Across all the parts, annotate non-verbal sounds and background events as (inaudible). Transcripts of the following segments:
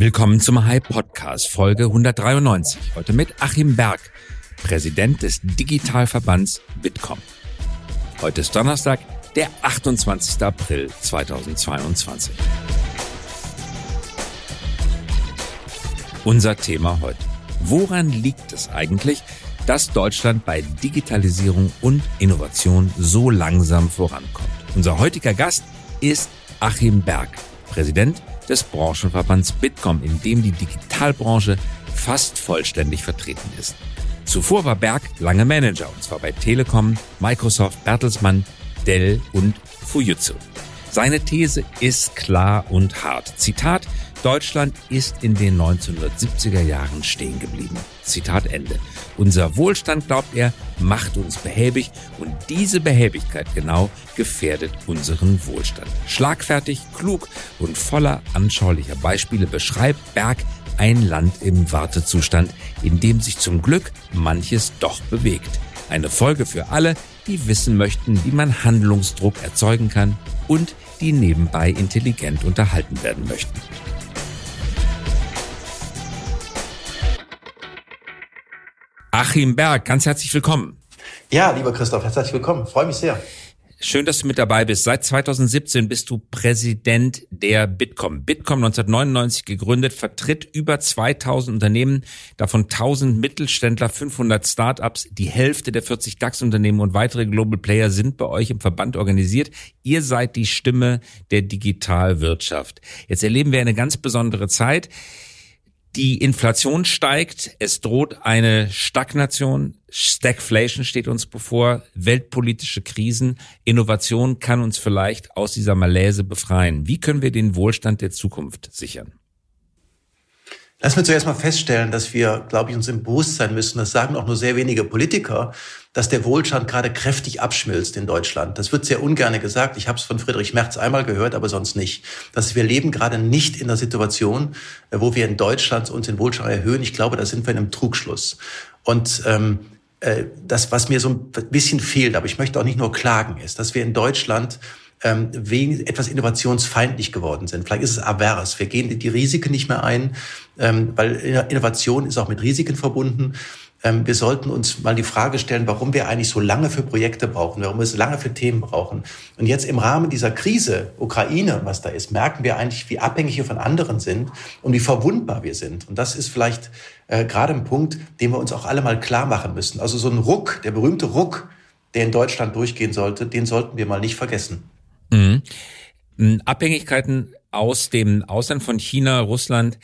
Willkommen zum Hype Podcast Folge 193. Heute mit Achim Berg, Präsident des Digitalverbands Bitkom. Heute ist Donnerstag, der 28. April 2022. Unser Thema heute. Woran liegt es eigentlich, dass Deutschland bei Digitalisierung und Innovation so langsam vorankommt? Unser heutiger Gast ist Achim Berg, Präsident Branchenverbands Bitkom, in dem die Digitalbranche fast vollständig vertreten ist. Zuvor war Berg lange Manager, und zwar bei Telekom, Microsoft, Bertelsmann, Dell und Fujitsu. Seine These ist klar und hart. Zitat, Deutschland ist in den 1970er Jahren stehen geblieben. Zitat Ende. Unser Wohlstand, glaubt er, macht uns behäbig und diese Behäbigkeit genau gefährdet unseren Wohlstand. Schlagfertig, klug und voller anschaulicher Beispiele beschreibt Berg ein Land im Wartezustand, in dem sich zum Glück manches doch bewegt. Eine Folge für alle, die wissen möchten, wie man Handlungsdruck erzeugen kann und die nebenbei intelligent unterhalten werden möchten. Achim Berg, ganz herzlich willkommen. Ja, lieber Christoph, herzlich willkommen. Freue mich sehr. Schön, dass du mit dabei bist. Seit 2017 bist du Präsident der Bitkom. Bitkom 1999 gegründet, vertritt über 2000 Unternehmen, davon 1000 Mittelständler, 500 Startups. Die Hälfte der 40 DAX-Unternehmen und weitere Global Player sind bei euch im Verband organisiert. Ihr seid die Stimme der Digitalwirtschaft. Jetzt erleben wir eine ganz besondere Zeit. Die Inflation steigt, es droht eine Stagnation, Stagflation steht uns bevor, weltpolitische Krisen, Innovation kann uns vielleicht aus dieser Malaise befreien. Wie können wir den Wohlstand der Zukunft sichern? Lass mir zuerst mal feststellen, dass wir, glaube ich, uns im Bewusstsein müssen, das sagen auch nur sehr wenige Politiker, dass der Wohlstand gerade kräftig abschmilzt in Deutschland. Das wird sehr ungern gesagt. Ich habe es von Friedrich Merz einmal gehört, aber sonst nicht. Dass wir leben gerade nicht in der Situation, äh, wo wir in Deutschland uns den Wohlstand erhöhen. Ich glaube, da sind wir in einem Trugschluss. Und ähm, äh, das, was mir so ein bisschen fehlt, aber ich möchte auch nicht nur klagen, ist, dass wir in Deutschland ähm, wegen etwas innovationsfeindlich geworden sind. Vielleicht ist es avers. Wir gehen die Risiken nicht mehr ein, ähm, weil Innovation ist auch mit Risiken verbunden. Ähm, wir sollten uns mal die Frage stellen, warum wir eigentlich so lange für Projekte brauchen, warum wir so lange für Themen brauchen. Und jetzt im Rahmen dieser Krise, Ukraine, was da ist, merken wir eigentlich, wie abhängig wir von anderen sind und wie verwundbar wir sind. Und das ist vielleicht äh, gerade ein Punkt, den wir uns auch alle mal klar machen müssen. Also so ein Ruck, der berühmte Ruck, der in Deutschland durchgehen sollte, den sollten wir mal nicht vergessen. Mhm. Abhängigkeiten aus dem Ausland von China, Russland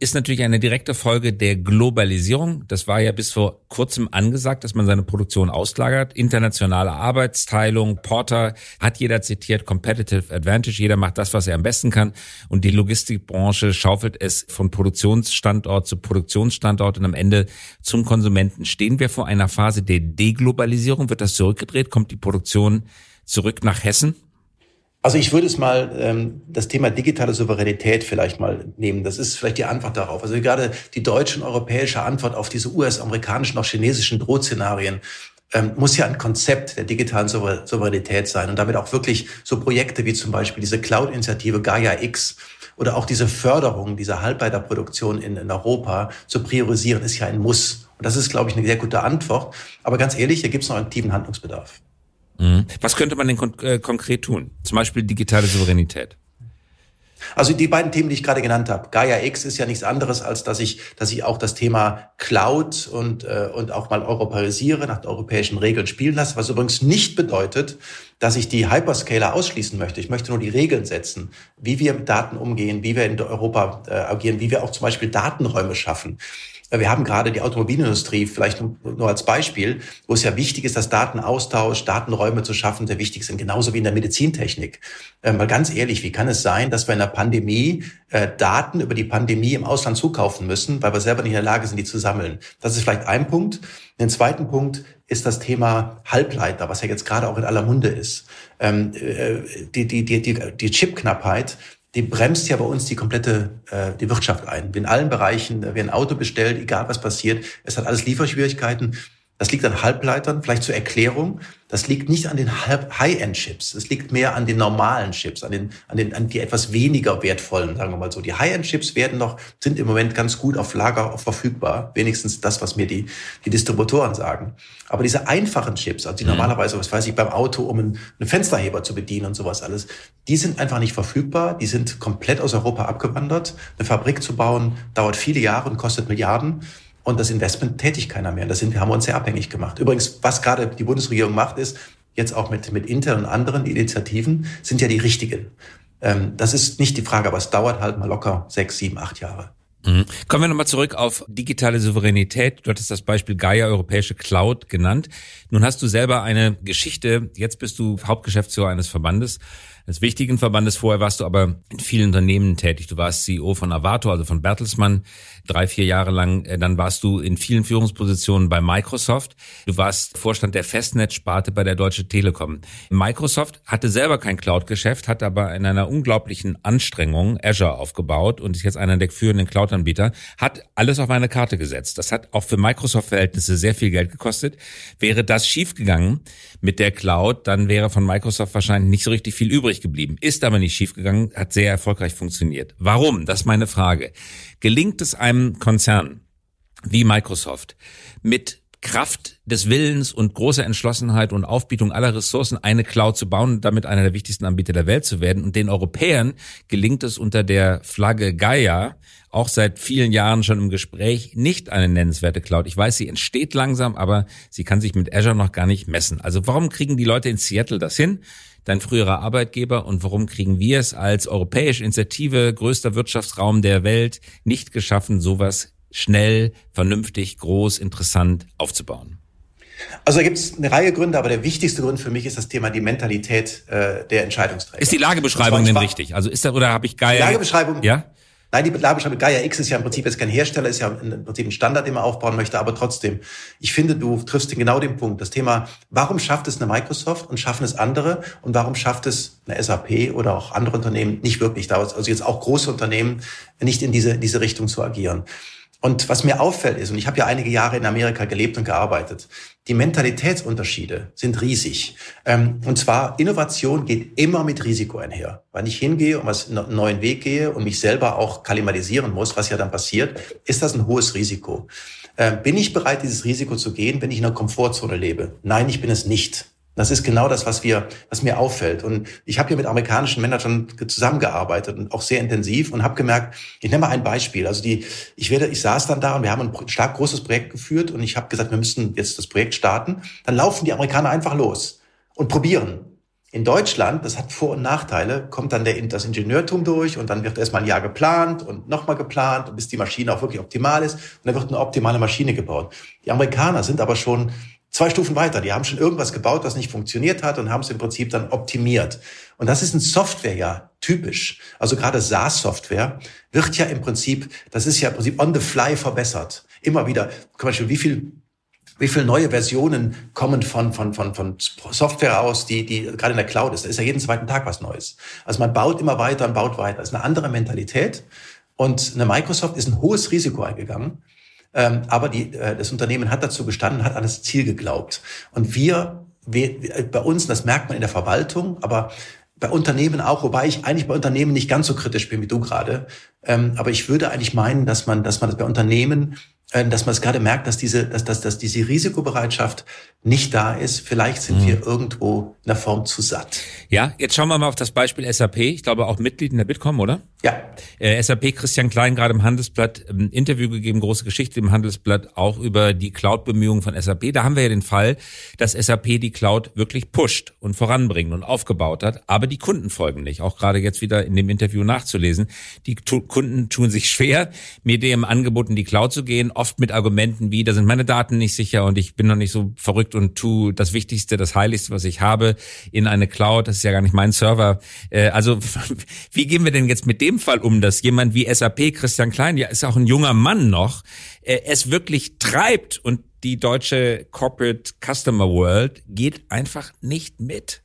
ist natürlich eine direkte Folge der Globalisierung. Das war ja bis vor kurzem angesagt, dass man seine Produktion auslagert. Internationale Arbeitsteilung, Porter hat jeder zitiert, Competitive Advantage. Jeder macht das, was er am besten kann. Und die Logistikbranche schaufelt es von Produktionsstandort zu Produktionsstandort und am Ende zum Konsumenten. Stehen wir vor einer Phase der Deglobalisierung? Wird das zurückgedreht? Kommt die Produktion zurück nach Hessen? Also ich würde es mal ähm, das Thema digitale Souveränität vielleicht mal nehmen. Das ist vielleicht die Antwort darauf. Also gerade die deutsche und europäische Antwort auf diese US-amerikanischen, auch chinesischen Drohszenarien ähm, muss ja ein Konzept der digitalen Souveränität sein und damit auch wirklich so Projekte wie zum Beispiel diese Cloud-Initiative Gaia X oder auch diese Förderung dieser Halbleiterproduktion in, in Europa zu priorisieren, ist ja ein Muss. Und das ist, glaube ich, eine sehr gute Antwort. Aber ganz ehrlich, hier gibt es noch aktiven Handlungsbedarf. Mhm. Was könnte man denn kon äh, konkret tun? Zum Beispiel digitale Souveränität. Also die beiden Themen, die ich gerade genannt habe. Gaia X ist ja nichts anderes, als dass ich, dass ich auch das Thema Cloud und, äh, und auch mal europäisiere, nach europäischen Regeln spielen lasse, was übrigens nicht bedeutet, dass ich die Hyperscaler ausschließen möchte. Ich möchte nur die Regeln setzen, wie wir mit Daten umgehen, wie wir in Europa äh, agieren, wie wir auch zum Beispiel Datenräume schaffen. Wir haben gerade die Automobilindustrie, vielleicht nur als Beispiel, wo es ja wichtig ist, dass Datenaustausch, Datenräume zu schaffen, sehr wichtig sind, genauso wie in der Medizintechnik. Ähm, weil ganz ehrlich, wie kann es sein, dass wir in der Pandemie äh, Daten über die Pandemie im Ausland zukaufen müssen, weil wir selber nicht in der Lage sind, die zu sammeln? Das ist vielleicht ein Punkt. Den zweiten Punkt ist das Thema Halbleiter, was ja jetzt gerade auch in aller Munde ist. Ähm, äh, die, die, die, die, die Chipknappheit die bremst ja bei uns die komplette äh, die Wirtschaft ein. In allen Bereichen, wer ein Auto bestellt, egal was passiert, es hat alles Lieferschwierigkeiten. Das liegt an Halbleitern, vielleicht zur Erklärung. Das liegt nicht an den High-End-Chips. Es liegt mehr an den normalen Chips, an den, an den, an die etwas weniger wertvollen, sagen wir mal so. Die High-End-Chips werden noch, sind im Moment ganz gut auf Lager verfügbar. Wenigstens das, was mir die, die Distributoren sagen. Aber diese einfachen Chips, also die mhm. normalerweise, was weiß ich, beim Auto, um einen, einen Fensterheber zu bedienen und sowas alles, die sind einfach nicht verfügbar. Die sind komplett aus Europa abgewandert. Eine Fabrik zu bauen dauert viele Jahre und kostet Milliarden. Und das Investment tätigt keiner mehr. Das sind, haben wir uns sehr abhängig gemacht. Übrigens, was gerade die Bundesregierung macht, ist, jetzt auch mit, mit Intel und anderen Initiativen, sind ja die richtigen. Ähm, das ist nicht die Frage, aber es dauert halt mal locker sechs, sieben, acht Jahre. Mhm. Kommen wir nochmal zurück auf digitale Souveränität. Du hattest das Beispiel Gaia, europäische Cloud genannt. Nun hast du selber eine Geschichte. Jetzt bist du Hauptgeschäftsführer eines Verbandes des wichtigen Verbandes. Vorher warst du aber in vielen Unternehmen tätig. Du warst CEO von Avato, also von Bertelsmann, drei, vier Jahre lang. Äh, dann warst du in vielen Führungspositionen bei Microsoft. Du warst Vorstand der Festnetzsparte bei der Deutsche Telekom. Microsoft hatte selber kein Cloud-Geschäft, hat aber in einer unglaublichen Anstrengung Azure aufgebaut und ist jetzt einer der führenden Cloud-Anbieter, hat alles auf eine Karte gesetzt. Das hat auch für Microsoft-Verhältnisse sehr viel Geld gekostet. Wäre das schiefgegangen mit der Cloud, dann wäre von Microsoft wahrscheinlich nicht so richtig viel übrig geblieben. Ist aber nicht schiefgegangen, hat sehr erfolgreich funktioniert. Warum? Das ist meine Frage. Gelingt es einem Konzern wie Microsoft mit Kraft des Willens und großer Entschlossenheit und Aufbietung aller Ressourcen eine Cloud zu bauen und damit einer der wichtigsten Anbieter der Welt zu werden. Und den Europäern gelingt es unter der Flagge Gaia, auch seit vielen Jahren schon im Gespräch, nicht eine nennenswerte Cloud. Ich weiß, sie entsteht langsam, aber sie kann sich mit Azure noch gar nicht messen. Also warum kriegen die Leute in Seattle das hin? dein früherer Arbeitgeber und warum kriegen wir es als europäische Initiative, größter Wirtschaftsraum der Welt, nicht geschaffen, sowas schnell, vernünftig, groß, interessant aufzubauen? Also da gibt es eine Reihe Gründe, aber der wichtigste Grund für mich ist das Thema die Mentalität äh, der Entscheidungsträger. Ist die Lagebeschreibung denn richtig? Also ist da oder habe ich geil? Lagebeschreibung. Ja. Nein, die Lagerbeschreibung Gaia X ist ja im Prinzip jetzt kein Hersteller, ist ja im Prinzip ein Standard, den man aufbauen möchte, aber trotzdem, ich finde, du triffst genau den Punkt. Das Thema, warum schafft es eine Microsoft und schaffen es andere und warum schafft es eine SAP oder auch andere Unternehmen nicht wirklich, also jetzt auch große Unternehmen, nicht in diese, diese Richtung zu agieren. Und was mir auffällt ist, und ich habe ja einige Jahre in Amerika gelebt und gearbeitet, die Mentalitätsunterschiede sind riesig. Ähm, und zwar, Innovation geht immer mit Risiko einher. Wenn ich hingehe und was einen neuen Weg gehe und mich selber auch kalimalisieren muss, was ja dann passiert, ist das ein hohes Risiko. Ähm, bin ich bereit, dieses Risiko zu gehen, wenn ich in einer Komfortzone lebe? Nein, ich bin es nicht. Das ist genau das, was wir, was mir auffällt. Und ich habe hier mit amerikanischen Managern zusammengearbeitet und auch sehr intensiv und habe gemerkt, ich nehme mal ein Beispiel. Also die, ich werde, ich saß dann da und wir haben ein stark großes Projekt geführt und ich habe gesagt, wir müssen jetzt das Projekt starten. Dann laufen die Amerikaner einfach los und probieren. In Deutschland, das hat Vor- und Nachteile, kommt dann der, das Ingenieurtum durch und dann wird erstmal ein Jahr geplant und nochmal geplant, bis die Maschine auch wirklich optimal ist und dann wird eine optimale Maschine gebaut. Die Amerikaner sind aber schon zwei Stufen weiter. Die haben schon irgendwas gebaut, was nicht funktioniert hat und haben es im Prinzip dann optimiert. Und das ist in Software ja typisch. Also gerade SaaS-Software wird ja im Prinzip, das ist ja im Prinzip on the fly verbessert. Immer wieder, zum Beispiel, wie viel wie viele neue Versionen kommen von, von, von, von Software aus, die, die gerade in der Cloud ist. Da ist ja jeden zweiten Tag was Neues. Also man baut immer weiter und baut weiter. Das ist eine andere Mentalität. Und eine Microsoft ist ein hohes Risiko eingegangen. Ähm, aber die, äh, das Unternehmen hat dazu gestanden, hat an das Ziel geglaubt. Und wir, wir, bei uns, das merkt man in der Verwaltung, aber bei Unternehmen auch, wobei ich eigentlich bei Unternehmen nicht ganz so kritisch bin wie du gerade. Ähm, aber ich würde eigentlich meinen, dass man, dass man das bei Unternehmen äh, dass man es gerade merkt, dass diese, dass, dass, dass diese Risikobereitschaft nicht da ist. Vielleicht sind mhm. wir irgendwo in der Form zu satt. Ja, jetzt schauen wir mal auf das Beispiel SAP. Ich glaube auch Mitglied in der Bitkom, oder? Ja. Äh, SAP Christian Klein gerade im Handelsblatt ein ähm, Interview gegeben, große Geschichte im Handelsblatt, auch über die Cloud-Bemühungen von SAP. Da haben wir ja den Fall, dass SAP die Cloud wirklich pusht und voranbringt und aufgebaut hat, aber die Kunden folgen nicht. Auch gerade jetzt wieder in dem Interview nachzulesen. Die Kunden tun sich schwer, mit dem Angebot in die Cloud zu gehen oft mit Argumenten wie, da sind meine Daten nicht sicher und ich bin noch nicht so verrückt und tu das Wichtigste, das Heiligste, was ich habe, in eine Cloud. Das ist ja gar nicht mein Server. Äh, also (laughs) wie gehen wir denn jetzt mit dem Fall um, dass jemand wie SAP, Christian Klein, ja ist auch ein junger Mann noch, äh, es wirklich treibt und die deutsche Corporate Customer World geht einfach nicht mit.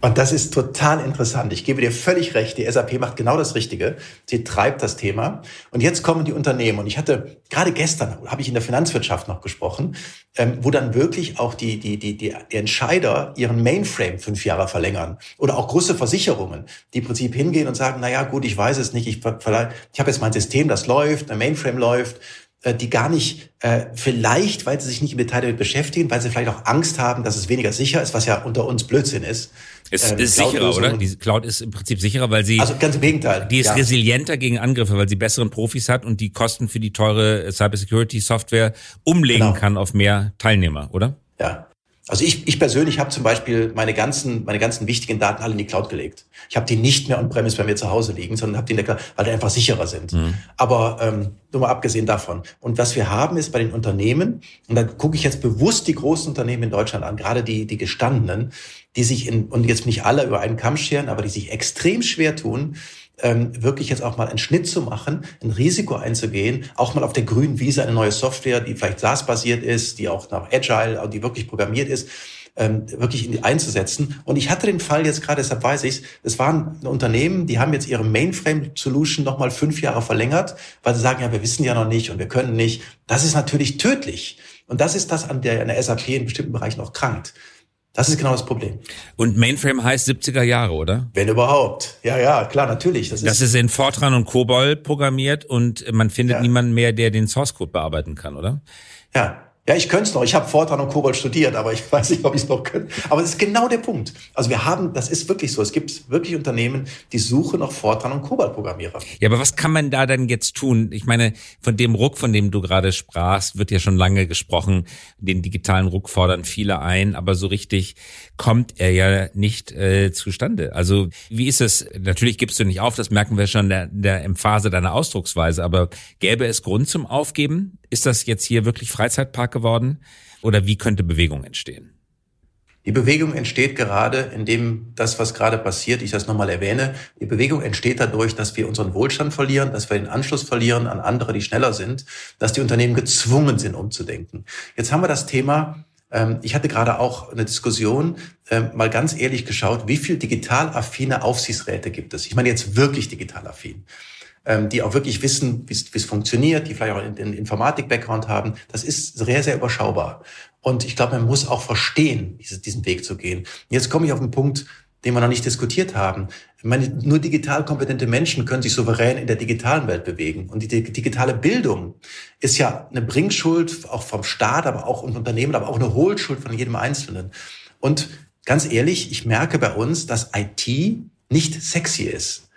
Und das ist total interessant. Ich gebe dir völlig recht. Die SAP macht genau das Richtige. Sie treibt das Thema. Und jetzt kommen die Unternehmen. Und ich hatte gerade gestern, habe ich in der Finanzwirtschaft noch gesprochen, ähm, wo dann wirklich auch die, die, die, die Entscheider ihren Mainframe fünf Jahre verlängern. Oder auch große Versicherungen, die im Prinzip hingehen und sagen, na ja, gut, ich weiß es nicht. Ich, ich habe jetzt mein System, das läuft, ein Mainframe läuft die gar nicht, äh, vielleicht, weil sie sich nicht im Detail damit beschäftigen, weil sie vielleicht auch Angst haben, dass es weniger sicher ist, was ja unter uns Blödsinn ist. Es ähm, ist sicherer, oder? Die Cloud ist im Prinzip sicherer, weil sie. Also ganz im Gegenteil. Die ist ja. resilienter gegen Angriffe, weil sie besseren Profis hat und die Kosten für die teure Cybersecurity Software umlegen genau. kann auf mehr Teilnehmer, oder? Ja. Also ich, ich persönlich habe zum Beispiel meine ganzen, meine ganzen wichtigen Daten alle in die Cloud gelegt. Ich habe die nicht mehr on-premise bei mir zu Hause liegen, sondern habe die in der Cloud, weil die einfach sicherer sind. Mhm. Aber ähm, nur mal abgesehen davon. Und was wir haben ist bei den Unternehmen, und da gucke ich jetzt bewusst die großen Unternehmen in Deutschland an, gerade die, die gestandenen, die sich in, und jetzt nicht alle über einen Kamm scheren, aber die sich extrem schwer tun, ähm, wirklich jetzt auch mal einen Schnitt zu machen, ein Risiko einzugehen, auch mal auf der grünen Wiese eine neue Software, die vielleicht SaaS-basiert ist, die auch nach Agile, die wirklich programmiert ist, ähm, wirklich einzusetzen. Und ich hatte den Fall jetzt gerade, deshalb weiß ich es, waren Unternehmen, die haben jetzt ihre Mainframe-Solution nochmal fünf Jahre verlängert, weil sie sagen, ja, wir wissen ja noch nicht und wir können nicht. Das ist natürlich tödlich. Und das ist das, an der, an der SAP in bestimmten Bereichen auch krankt. Das ist genau das Problem. Und Mainframe heißt 70er Jahre, oder? Wenn überhaupt. Ja, ja, klar, natürlich. Das, das ist, ist in Fortran und COBOL programmiert und man findet ja. niemanden mehr, der den Source Code bearbeiten kann, oder? Ja, ja, ich könnte es noch. Ich habe Fortran und Kobold studiert, aber ich (laughs) weiß nicht, ob ich es noch könnte. Aber es ist genau der Punkt. Also wir haben, das ist wirklich so. Es gibt wirklich Unternehmen, die suchen nach Fortran und Kobold-Programmierer. Ja, aber was kann man da denn jetzt tun? Ich meine, von dem Ruck, von dem du gerade sprachst, wird ja schon lange gesprochen. Den digitalen Ruck fordern viele ein, aber so richtig kommt er ja nicht äh, zustande. Also wie ist es? Natürlich gibst du nicht auf, das merken wir schon in der, der Emphase deiner Ausdrucksweise, aber gäbe es Grund zum Aufgeben? Ist das jetzt hier wirklich Freizeitpark geworden? Oder wie könnte Bewegung entstehen? Die Bewegung entsteht gerade, indem das, was gerade passiert, ich das nochmal erwähne, die Bewegung entsteht dadurch, dass wir unseren Wohlstand verlieren, dass wir den Anschluss verlieren an andere, die schneller sind, dass die Unternehmen gezwungen sind, umzudenken. Jetzt haben wir das Thema, ähm, ich hatte gerade auch eine Diskussion, ähm, mal ganz ehrlich geschaut, wie viel digital affine Aufsichtsräte gibt es? Ich meine jetzt wirklich digital affin die auch wirklich wissen, wie es funktioniert, die vielleicht auch einen Informatik-Background haben. Das ist sehr, sehr überschaubar. Und ich glaube, man muss auch verstehen, diesen Weg zu gehen. Jetzt komme ich auf einen Punkt, den wir noch nicht diskutiert haben. Meine, nur digital kompetente Menschen können sich souverän in der digitalen Welt bewegen. Und die digitale Bildung ist ja eine Bringschuld auch vom Staat, aber auch im Unternehmen, aber auch eine Hohlschuld von jedem Einzelnen. Und ganz ehrlich, ich merke bei uns, dass IT nicht sexy ist.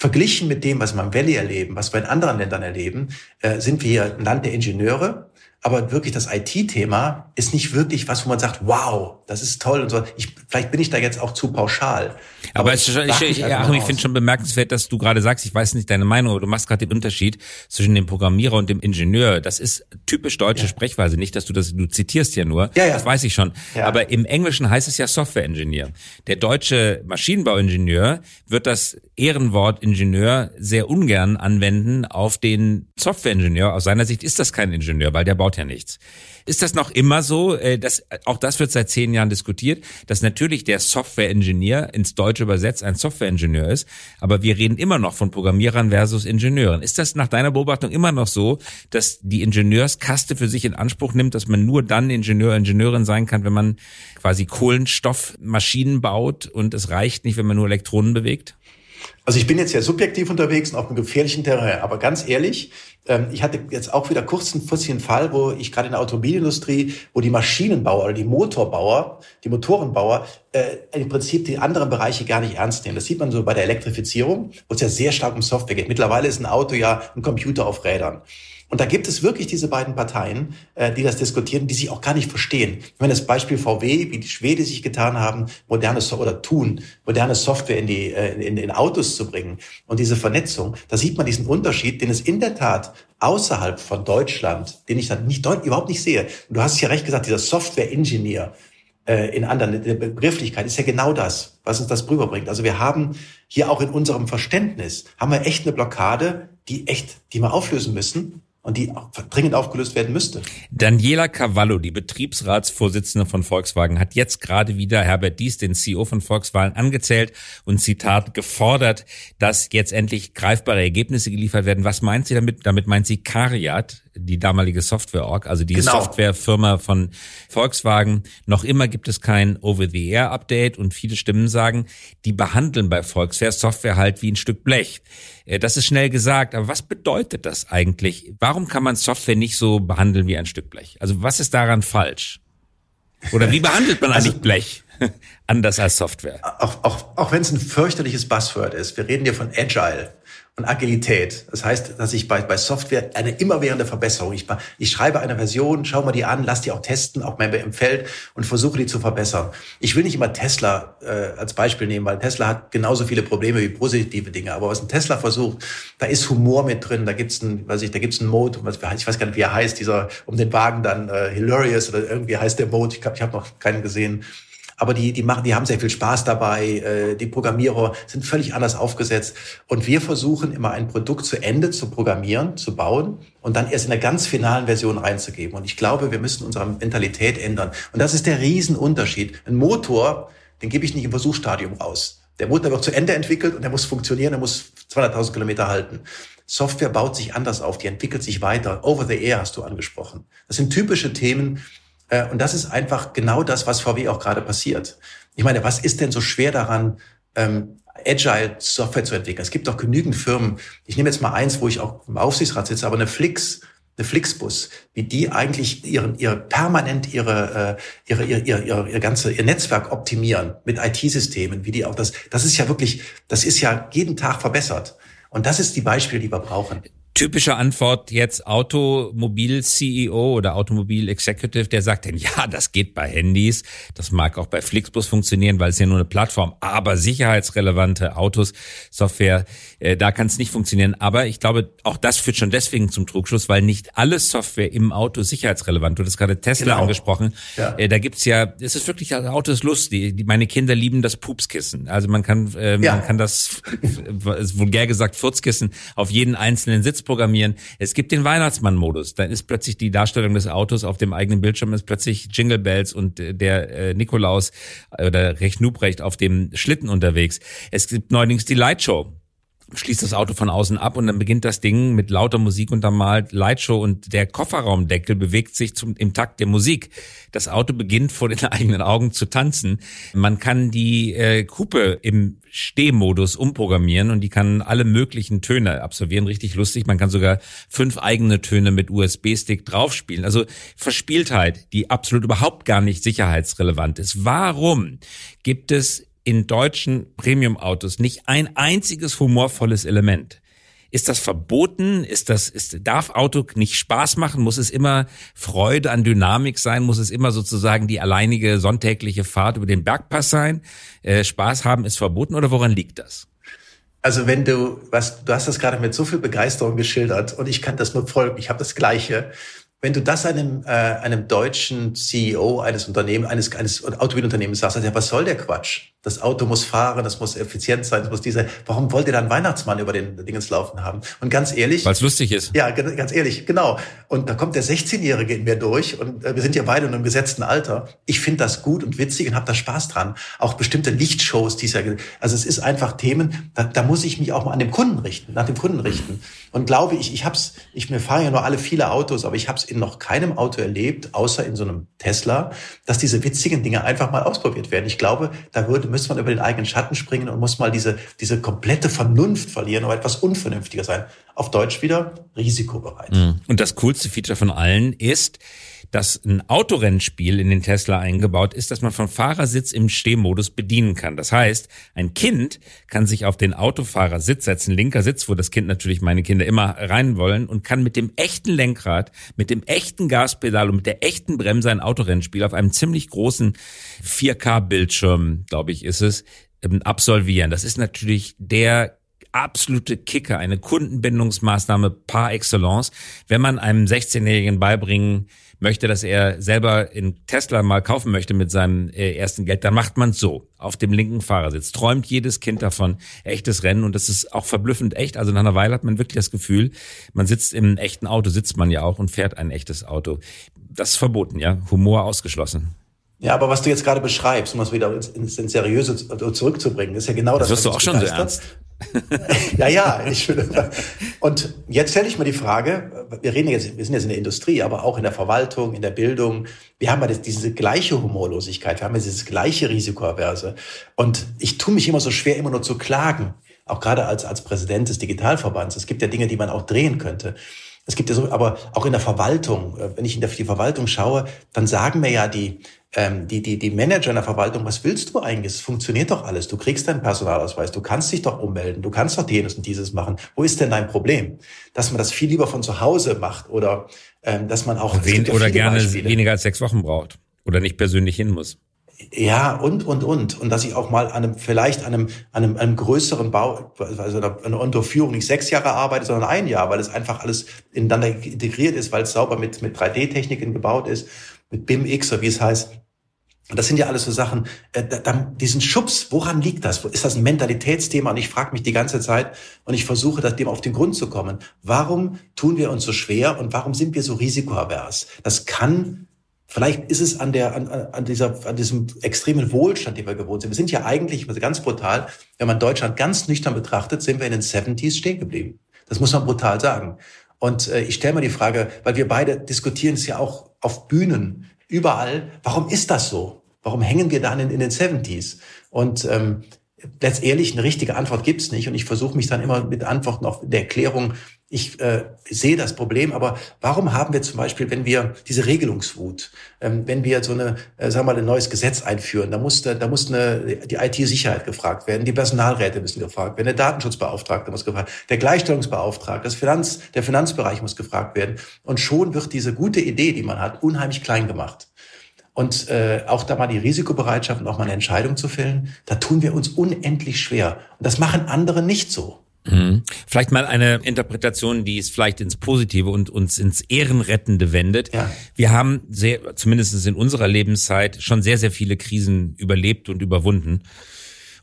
Verglichen mit dem, was wir im Valley erleben, was wir in anderen Ländern erleben, äh, sind wir ein Land der Ingenieure. Aber wirklich das IT-Thema ist nicht wirklich was, wo man sagt, wow, das ist toll und so. Ich, vielleicht bin ich da jetzt auch zu pauschal. Aber, aber ich, ich, ich, Achtung, ich finde schon bemerkenswert, dass du gerade sagst, ich weiß nicht deine Meinung, aber du machst gerade den Unterschied zwischen dem Programmierer und dem Ingenieur. Das ist typisch deutsche ja. Sprechweise. Nicht, dass du das, du zitierst ja nur. Ja, ja. Das weiß ich schon. Ja. Aber im Englischen heißt es ja Software-Engineer. Der deutsche Maschinenbauingenieur wird das Ehrenwort Ingenieur sehr ungern anwenden auf den Software-Ingenieur. Aus seiner Sicht ist das kein Ingenieur, weil der baut ja nichts. Ist das noch immer so? Äh, dass, auch das wird seit zehn Jahren diskutiert, dass natürlich der Software-Ingenieur ins Deutsche übersetzt ein Software-Ingenieur ist, aber wir reden immer noch von Programmierern versus Ingenieuren. Ist das nach deiner Beobachtung immer noch so, dass die Ingenieurskaste für sich in Anspruch nimmt, dass man nur dann Ingenieur, Ingenieurin sein kann, wenn man quasi Kohlenstoffmaschinen baut und es reicht nicht, wenn man nur Elektronen bewegt? Also ich bin jetzt ja subjektiv unterwegs und auf einem gefährlichen Terrain, aber ganz ehrlich, ich hatte jetzt auch wieder kurz einen, einen Fall, wo ich gerade in der Automobilindustrie, wo die Maschinenbauer oder die Motorbauer, die Motorenbauer äh, im Prinzip die anderen Bereiche gar nicht ernst nehmen. Das sieht man so bei der Elektrifizierung, wo es ja sehr stark um Software geht. Mittlerweile ist ein Auto ja ein Computer auf Rädern. Und da gibt es wirklich diese beiden Parteien, äh, die das diskutieren, die sich auch gar nicht verstehen. Wenn das Beispiel VW, wie die Schwede sich getan haben, moderne so oder tun, moderne Software in die äh, in, in Autos zu bringen und diese Vernetzung, da sieht man diesen Unterschied, den es in der Tat außerhalb von Deutschland, den ich dann nicht überhaupt nicht sehe. Und du hast ja recht gesagt, dieser Software-Ingenieur äh, in anderen der Begrifflichkeit ist ja genau das, was uns das rüberbringt. Also wir haben hier auch in unserem Verständnis haben wir echt eine Blockade, die echt, die wir auflösen müssen und die dringend aufgelöst werden müsste. Daniela Cavallo, die Betriebsratsvorsitzende von Volkswagen, hat jetzt gerade wieder Herbert Dies, den CEO von Volkswagen, angezählt und Zitat gefordert, dass jetzt endlich greifbare Ergebnisse geliefert werden. Was meint sie damit? Damit meint sie Cariat, die damalige Software-Org, also die genau. Softwarefirma von Volkswagen. Noch immer gibt es kein Over-the-Air-Update und viele Stimmen sagen, die behandeln bei Volkswagen Software halt wie ein Stück Blech. Äh, das ist schnell gesagt, aber was bedeutet das eigentlich? Warum kann man Software nicht so behandeln wie ein Stück Blech? Also was ist daran falsch? Oder wie behandelt man (laughs) also, eigentlich Blech? (laughs) Anders als Software. Auch, auch, auch wenn es ein fürchterliches Buzzword ist. Wir reden ja von Agile und Agilität. Das heißt, dass ich bei, bei Software eine immerwährende Verbesserung, ich, ich schreibe eine Version, schau mal die an, lass die auch testen, auch mal im Feld und versuche die zu verbessern. Ich will nicht immer Tesla äh, als Beispiel nehmen, weil Tesla hat genauso viele Probleme wie positive Dinge. Aber was ein Tesla versucht, da ist Humor mit drin, da gibt's ein, weiß ich, da gibt's einen Mode, ich weiß gar nicht, wie er heißt, dieser um den Wagen dann äh, Hilarious oder irgendwie heißt der Mode. Ich glaube, ich habe noch keinen gesehen aber die, die machen, die haben sehr viel Spaß dabei. Äh, die Programmierer sind völlig anders aufgesetzt. Und wir versuchen immer ein Produkt zu Ende zu programmieren, zu bauen und dann erst in der ganz finalen Version reinzugeben. Und ich glaube, wir müssen unsere Mentalität ändern. Und das ist der Riesenunterschied. Ein Motor, den gebe ich nicht im Versuchsstadium raus. Der Motor wird zu Ende entwickelt und der muss funktionieren, der muss 200.000 Kilometer halten. Software baut sich anders auf, die entwickelt sich weiter. Over the Air hast du angesprochen. Das sind typische Themen, und das ist einfach genau das, was VW auch gerade passiert. Ich meine, was ist denn so schwer daran, ähm, Agile Software zu entwickeln? Es gibt doch genügend Firmen. Ich nehme jetzt mal eins, wo ich auch im Aufsichtsrat sitze, aber eine Flix, eine Flixbus, wie die eigentlich ihren, ihre permanent ihre, äh, ihre, ihre, ihre, ihre, ihr ganze ihr Netzwerk optimieren mit IT-Systemen, wie die auch das, das ist ja wirklich, das ist ja jeden Tag verbessert. Und das ist die Beispiele, die wir brauchen typische Antwort jetzt Automobil-CEO oder Automobil-Executive, der sagt denn, ja, das geht bei Handys, das mag auch bei Flixbus funktionieren, weil es ja nur eine Plattform, aber sicherheitsrelevante Autos, Software, äh, da kann es nicht funktionieren. Aber ich glaube, auch das führt schon deswegen zum Trugschluss, weil nicht alle Software im Auto sicherheitsrelevant. Du hast gerade Tesla genau. angesprochen. Ja. Äh, da gibt's ja, es ist wirklich, das Auto ist lustig. Die, meine Kinder lieben das Pupskissen. Also man kann, äh, ja. man kann das, (laughs) vulgär gesagt, Furzkissen auf jeden einzelnen Sitz programmieren. Es gibt den Weihnachtsmann-Modus. Dann ist plötzlich die Darstellung des Autos auf dem eigenen Bildschirm ist plötzlich Jingle Bells und der äh, Nikolaus oder Recht auf dem Schlitten unterwegs. Es gibt neuerdings die Lightshow schließt das Auto von außen ab und dann beginnt das Ding mit lauter Musik untermalt, Lightshow und der Kofferraumdeckel bewegt sich zum, im Takt der Musik. Das Auto beginnt vor den (laughs) eigenen Augen zu tanzen. Man kann die äh, Kupe im Stehmodus umprogrammieren und die kann alle möglichen Töne absolvieren. Richtig lustig. Man kann sogar fünf eigene Töne mit USB-Stick draufspielen. Also Verspieltheit, die absolut überhaupt gar nicht sicherheitsrelevant ist. Warum gibt es in deutschen Premium-Autos nicht ein einziges humorvolles Element. Ist das verboten? Ist das, ist, darf Auto nicht Spaß machen? Muss es immer Freude an Dynamik sein? Muss es immer sozusagen die alleinige sonntägliche Fahrt über den Bergpass sein? Äh, Spaß haben ist verboten oder woran liegt das? Also wenn du, was, du hast das gerade mit so viel Begeisterung geschildert und ich kann das nur folgen. Ich habe das Gleiche. Wenn du das einem, äh, einem deutschen CEO eines Unternehmens, eines, eines Automobilunternehmens sagst, ja, was soll der Quatsch? Das Auto muss fahren, das muss effizient sein, das muss dieser. Warum wollt ihr dann Weihnachtsmann über den Dingens laufen haben? Und ganz ehrlich. Weil es lustig ist. Ja, ganz ehrlich, genau. Und da kommt der 16-Jährige in mir durch und äh, wir sind ja beide in einem gesetzten Alter. Ich finde das gut und witzig und habe da Spaß dran. Auch bestimmte Lichtshows, die ja, also es ist einfach Themen, da, da muss ich mich auch mal an den Kunden richten, nach dem Kunden richten. Und glaube ich, ich hab's, ich mir fahren ja nur alle viele Autos, aber ich habe es in noch keinem Auto erlebt, außer in so einem Tesla, dass diese witzigen Dinge einfach mal ausprobiert werden. Ich glaube, da würde müsste man über den eigenen Schatten springen und muss mal diese, diese komplette Vernunft verlieren oder etwas unvernünftiger sein. Auf Deutsch wieder risikobereit. Mhm. Und das coolste Feature von allen ist, dass ein Autorennspiel in den Tesla eingebaut ist, dass man vom Fahrersitz im Stehmodus bedienen kann. Das heißt, ein Kind kann sich auf den Autofahrersitz setzen, linker Sitz, wo das Kind natürlich meine Kinder immer rein wollen und kann mit dem echten Lenkrad, mit dem echten Gaspedal und mit der echten Bremse ein Autorennspiel auf einem ziemlich großen 4K-Bildschirm, glaube ich, ist es, ähm, absolvieren. Das ist natürlich der absolute Kicker, eine Kundenbindungsmaßnahme par excellence, wenn man einem 16-Jährigen beibringen möchte, dass er selber in Tesla mal kaufen möchte mit seinem äh, ersten Geld, dann macht man so auf dem linken Fahrersitz. Träumt jedes Kind davon, echtes Rennen und das ist auch verblüffend echt. Also nach einer Weile hat man wirklich das Gefühl, man sitzt im echten Auto, sitzt man ja auch und fährt ein echtes Auto. Das ist verboten, ja. Humor ausgeschlossen. Ja, aber was du jetzt gerade beschreibst, um es wieder ins, ins Seriöse zurückzubringen, ist ja genau das. Das wirst du auch schon so ernst. (laughs) ja, ja. Ich, (laughs) und jetzt stelle ich mir die Frage, wir reden jetzt, wir sind jetzt in der Industrie, aber auch in der Verwaltung, in der Bildung. Wir haben ja das, diese gleiche Humorlosigkeit, wir haben ja dieses gleiche Risikoaverse. Und ich tue mich immer so schwer, immer nur zu klagen. Auch gerade als, als Präsident des Digitalverbands. Es gibt ja Dinge, die man auch drehen könnte. Es gibt ja so, aber auch in der Verwaltung, äh, wenn ich in die Verwaltung schaue, dann sagen mir ja die, ähm, die, die, die Manager in der Verwaltung, was willst du eigentlich? Es funktioniert doch alles. Du kriegst deinen Personalausweis, du kannst dich doch ummelden, du kannst doch jenes und dieses machen. Wo ist denn dein Problem? Dass man das viel lieber von zu Hause macht oder ähm, dass man auch Wen, ja oder gerne Beispiele. weniger als sechs Wochen braucht oder nicht persönlich hin muss. Ja, und, und, und. Und dass ich auch mal an einem, vielleicht an einem, an einem, einem größeren Bau, also eine Unterführung nicht sechs Jahre arbeite, sondern ein Jahr, weil es einfach alles ineinander integriert ist, weil es sauber mit, mit 3D-Techniken gebaut ist, mit BIM-X oder wie es heißt. Das sind ja alles so Sachen, äh, dann diesen Schubs, woran liegt das? Ist das ein Mentalitätsthema? Und ich frage mich die ganze Zeit und ich versuche, dem auf den Grund zu kommen. Warum tun wir uns so schwer und warum sind wir so risikoavers? Das kann Vielleicht ist es an der, an, an dieser, an diesem extremen Wohlstand, den wir gewohnt sind. Wir sind ja eigentlich, ganz brutal, wenn man Deutschland ganz nüchtern betrachtet, sind wir in den 70s stehen geblieben. Das muss man brutal sagen. Und äh, ich stelle mir die Frage, weil wir beide diskutieren es ja auch auf Bühnen, überall, warum ist das so? Warum hängen wir dann in, in den 70s? Und ähm, letztendlich eine richtige Antwort gibt's nicht. Und ich versuche mich dann immer mit Antworten auf der Erklärung ich äh, sehe das Problem, aber warum haben wir zum Beispiel, wenn wir diese Regelungswut, ähm, wenn wir so eine, äh, sagen wir mal, ein neues Gesetz einführen, da muss, da muss eine, die IT-Sicherheit gefragt werden, die Personalräte müssen gefragt werden, der Datenschutzbeauftragte muss gefragt werden, der Gleichstellungsbeauftragte, das Finanz, der Finanzbereich muss gefragt werden. Und schon wird diese gute Idee, die man hat, unheimlich klein gemacht. Und äh, auch da mal die Risikobereitschaft und auch mal eine Entscheidung zu fällen, da tun wir uns unendlich schwer. Und das machen andere nicht so. Mhm. Vielleicht mal eine Interpretation, die es vielleicht ins Positive und uns ins Ehrenrettende wendet. Ja. Wir haben sehr, zumindest in unserer Lebenszeit, schon sehr, sehr viele Krisen überlebt und überwunden.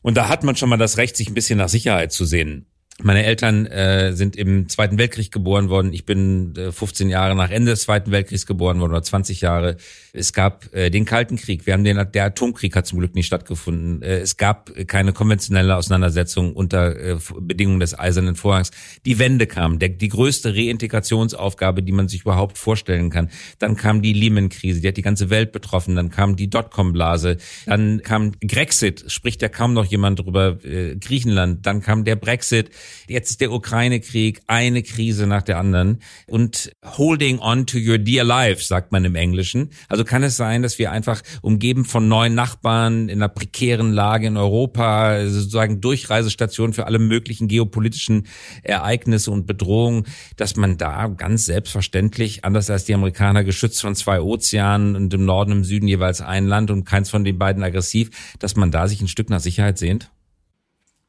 Und da hat man schon mal das Recht, sich ein bisschen nach Sicherheit zu sehen. Meine Eltern äh, sind im Zweiten Weltkrieg geboren worden. Ich bin äh, 15 Jahre nach Ende des Zweiten Weltkriegs geboren worden oder 20 Jahre. Es gab äh, den Kalten Krieg. Wir haben den, der Atomkrieg hat zum Glück nicht stattgefunden. Äh, es gab keine konventionelle Auseinandersetzung unter äh, Bedingungen des Eisernen Vorhangs. Die Wende kam, der, die größte Reintegrationsaufgabe, die man sich überhaupt vorstellen kann. Dann kam die Lehman-Krise, die hat die ganze Welt betroffen. Dann kam die Dotcom-Blase. Dann kam Grexit, spricht ja kaum noch jemand drüber. Äh, Griechenland. Dann kam der Brexit. Jetzt ist der Ukraine-Krieg, eine Krise nach der anderen. Und holding on to your dear life, sagt man im Englischen. Also kann es sein, dass wir einfach umgeben von neuen Nachbarn in einer prekären Lage in Europa, sozusagen Durchreisestation für alle möglichen geopolitischen Ereignisse und Bedrohungen, dass man da ganz selbstverständlich, anders als die Amerikaner, geschützt von zwei Ozeanen und im Norden, im Süden jeweils ein Land und keins von den beiden aggressiv, dass man da sich ein Stück nach Sicherheit sehnt?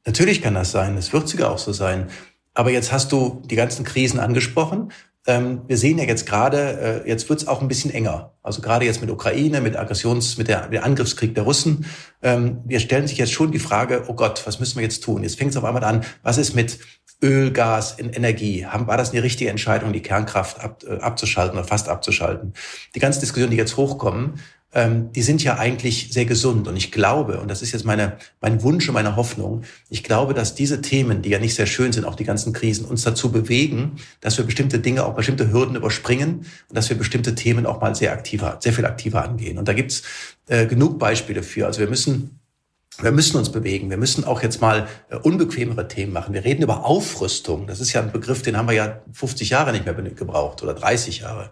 Natürlich kann das sein, es wird sogar auch so sein. Aber jetzt hast du die ganzen Krisen angesprochen. Ähm, wir sehen ja jetzt gerade, äh, jetzt wird es auch ein bisschen enger. Also gerade jetzt mit Ukraine, mit Aggressions, mit der, mit der Angriffskrieg der Russen. Ähm, wir stellen sich jetzt schon die Frage, oh Gott, was müssen wir jetzt tun? Jetzt fängt es auf einmal an, was ist mit Öl, Gas, Energie? War das eine richtige Entscheidung, die Kernkraft ab, äh, abzuschalten oder fast abzuschalten? Die ganzen Diskussionen, die jetzt hochkommen, ähm, die sind ja eigentlich sehr gesund. Und ich glaube, und das ist jetzt meine, mein Wunsch und meine Hoffnung, ich glaube, dass diese Themen, die ja nicht sehr schön sind, auch die ganzen Krisen, uns dazu bewegen, dass wir bestimmte Dinge, auch bestimmte Hürden überspringen und dass wir bestimmte Themen auch mal sehr aktiver, sehr viel aktiver angehen. Und da gibt's äh, genug Beispiele für. Also wir müssen wir müssen uns bewegen. Wir müssen auch jetzt mal äh, unbequemere Themen machen. Wir reden über Aufrüstung. Das ist ja ein Begriff, den haben wir ja 50 Jahre nicht mehr gebraucht oder 30 Jahre.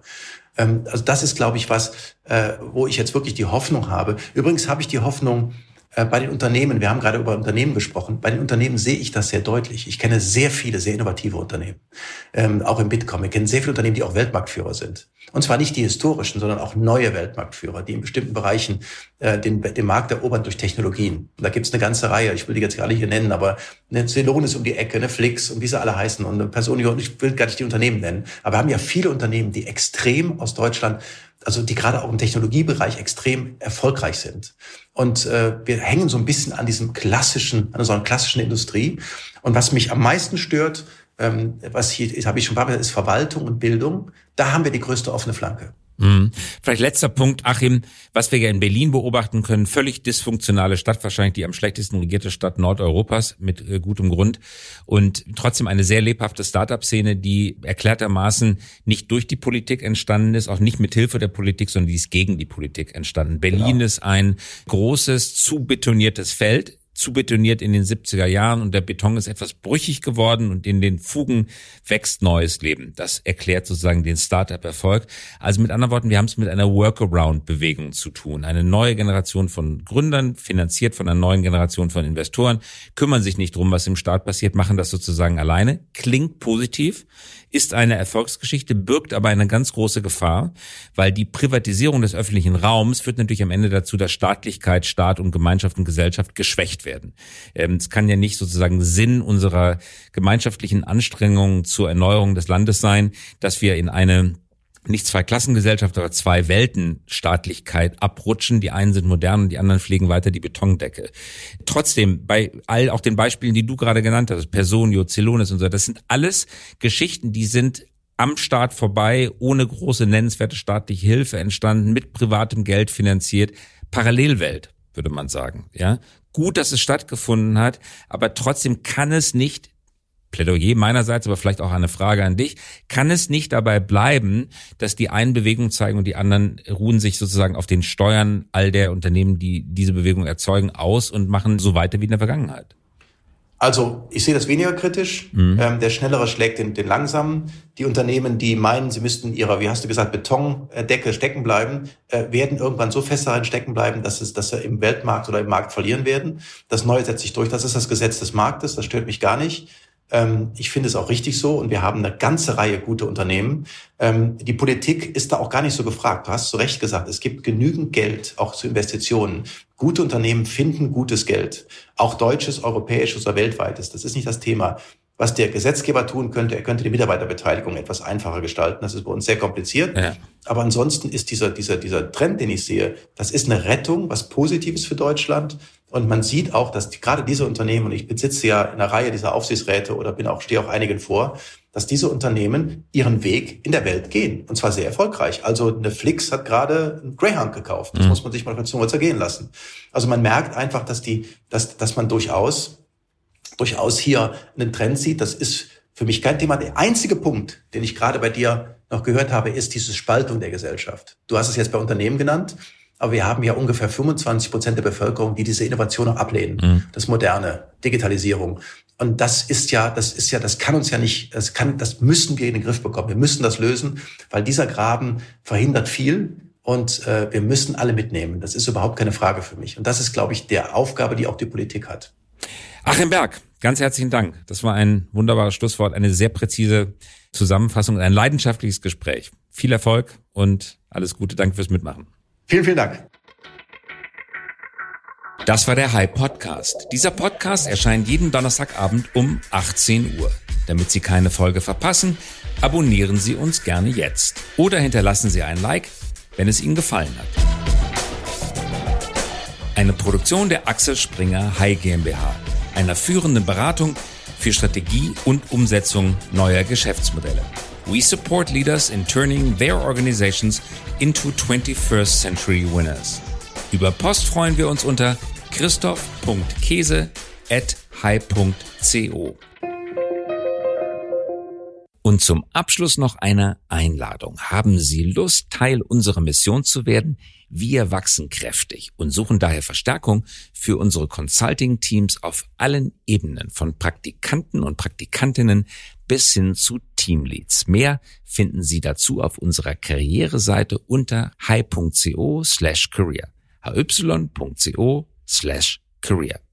Ähm, also das ist, glaube ich, was, äh, wo ich jetzt wirklich die Hoffnung habe. Übrigens habe ich die Hoffnung, bei den Unternehmen, wir haben gerade über Unternehmen gesprochen, bei den Unternehmen sehe ich das sehr deutlich. Ich kenne sehr viele, sehr innovative Unternehmen, ähm, auch im Bitkom. Ich kenne sehr viele Unternehmen, die auch Weltmarktführer sind. Und zwar nicht die historischen, sondern auch neue Weltmarktführer, die in bestimmten Bereichen äh, den, den Markt erobern durch Technologien. Und da gibt es eine ganze Reihe, ich will die jetzt gar nicht hier nennen, aber eine Celonis um die Ecke, eine Flix und wie sie alle heißen und eine Personio, ich will gar nicht die Unternehmen nennen. Aber wir haben ja viele Unternehmen, die extrem aus Deutschland also die gerade auch im Technologiebereich extrem erfolgreich sind. Und äh, wir hängen so ein bisschen an diesem klassischen, an einer klassischen Industrie. Und was mich am meisten stört, ähm, was hier, habe ich schon ein paar Mal ist Verwaltung und Bildung. Da haben wir die größte offene Flanke. Mhm. Vielleicht letzter Punkt, Achim, was wir ja in Berlin beobachten können, völlig dysfunktionale Stadt, wahrscheinlich die am schlechtesten regierte Stadt Nordeuropas mit äh, gutem Grund und trotzdem eine sehr lebhafte Start-up-Szene, die erklärtermaßen nicht durch die Politik entstanden ist, auch nicht mit Hilfe der Politik, sondern die ist gegen die Politik entstanden. Berlin genau. ist ein großes, zu betoniertes Feld zu betoniert in den 70er Jahren und der Beton ist etwas brüchig geworden und in den Fugen wächst neues Leben. Das erklärt sozusagen den Startup-Erfolg. Also mit anderen Worten, wir haben es mit einer Workaround-Bewegung zu tun. Eine neue Generation von Gründern, finanziert von einer neuen Generation von Investoren, kümmern sich nicht drum, was im Staat passiert, machen das sozusagen alleine. Klingt positiv, ist eine Erfolgsgeschichte, birgt aber eine ganz große Gefahr, weil die Privatisierung des öffentlichen Raums führt natürlich am Ende dazu, dass Staatlichkeit, Staat und Gemeinschaft und Gesellschaft geschwächt werden. Ähm, es kann ja nicht sozusagen Sinn unserer gemeinschaftlichen Anstrengungen zur Erneuerung des Landes sein, dass wir in eine nicht zwei Klassengesellschaft, aber zwei Welten Staatlichkeit abrutschen. Die einen sind modern und die anderen pflegen weiter die Betondecke. Trotzdem, bei all auch den Beispielen, die du gerade genannt hast, Personio, Celonis und so, das sind alles Geschichten, die sind am Staat vorbei, ohne große nennenswerte staatliche Hilfe entstanden, mit privatem Geld finanziert. Parallelwelt, würde man sagen, ja. Gut, dass es stattgefunden hat, aber trotzdem kann es nicht Plädoyer meinerseits, aber vielleicht auch eine Frage an dich. Kann es nicht dabei bleiben, dass die einen Bewegung zeigen und die anderen ruhen sich sozusagen auf den Steuern all der Unternehmen, die diese Bewegung erzeugen, aus und machen so weiter wie in der Vergangenheit? Also ich sehe das weniger kritisch. Mhm. Ähm, der Schnellere schlägt den, den Langsamen. Die Unternehmen, die meinen, sie müssten ihrer, wie hast du gesagt, Betondecke stecken bleiben, äh, werden irgendwann so fest darin stecken bleiben, dass, es, dass sie im Weltmarkt oder im Markt verlieren werden. Das Neue setzt sich durch. Das ist das Gesetz des Marktes. Das stört mich gar nicht. Ähm, ich finde es auch richtig so und wir haben eine ganze Reihe gute Unternehmen. Ähm, die Politik ist da auch gar nicht so gefragt. Du hast zu Recht gesagt, es gibt genügend Geld auch zu Investitionen. Gute Unternehmen finden gutes Geld. Auch deutsches, europäisches oder weltweites. Das ist nicht das Thema. Was der Gesetzgeber tun könnte, er könnte die Mitarbeiterbeteiligung etwas einfacher gestalten. Das ist bei uns sehr kompliziert. Ja. Aber ansonsten ist dieser, dieser, dieser Trend, den ich sehe, das ist eine Rettung, was Positives für Deutschland. Und man sieht auch, dass die, gerade diese Unternehmen, und ich besitze ja in einer Reihe dieser Aufsichtsräte oder bin auch, stehe auch einigen vor, dass diese Unternehmen ihren Weg in der Welt gehen. Und zwar sehr erfolgreich. Also eine Flix hat gerade einen Greyhound gekauft. Das mhm. muss man sich mal Zunge zergehen lassen. Also man merkt einfach, dass die, dass, dass man durchaus, durchaus hier einen Trend sieht. Das ist für mich kein Thema. Der einzige Punkt, den ich gerade bei dir noch gehört habe, ist diese Spaltung der Gesellschaft. Du hast es jetzt bei Unternehmen genannt. Aber wir haben ja ungefähr 25 Prozent der Bevölkerung, die diese Innovation auch ablehnen. Mhm. Das Moderne, Digitalisierung. Und das ist ja, das ist ja, das kann uns ja nicht, das kann, das müssen wir in den Griff bekommen. Wir müssen das lösen, weil dieser Graben verhindert viel und äh, wir müssen alle mitnehmen. Das ist überhaupt keine Frage für mich. Und das ist, glaube ich, der Aufgabe, die auch die Politik hat. Achim Berg, ganz herzlichen Dank. Das war ein wunderbares Schlusswort, eine sehr präzise Zusammenfassung, ein leidenschaftliches Gespräch. Viel Erfolg und alles Gute. Danke fürs Mitmachen. Vielen, vielen Dank. Das war der High Podcast. Dieser Podcast erscheint jeden Donnerstagabend um 18 Uhr. Damit Sie keine Folge verpassen, abonnieren Sie uns gerne jetzt oder hinterlassen Sie ein Like, wenn es Ihnen gefallen hat. Eine Produktion der Axel Springer High GmbH, einer führenden Beratung für Strategie und Umsetzung neuer Geschäftsmodelle. We support leaders in turning their organizations into 21st century winners. Über Post freuen wir uns unter christoph.käse at high.co. Und zum Abschluss noch eine Einladung. Haben Sie Lust, Teil unserer Mission zu werden? Wir wachsen kräftig und suchen daher Verstärkung für unsere Consulting-Teams auf allen Ebenen, von Praktikanten und Praktikantinnen bis hin zu Teamleads. Mehr finden Sie dazu auf unserer Karriereseite unter hi.co slash career. hy.co slash Career.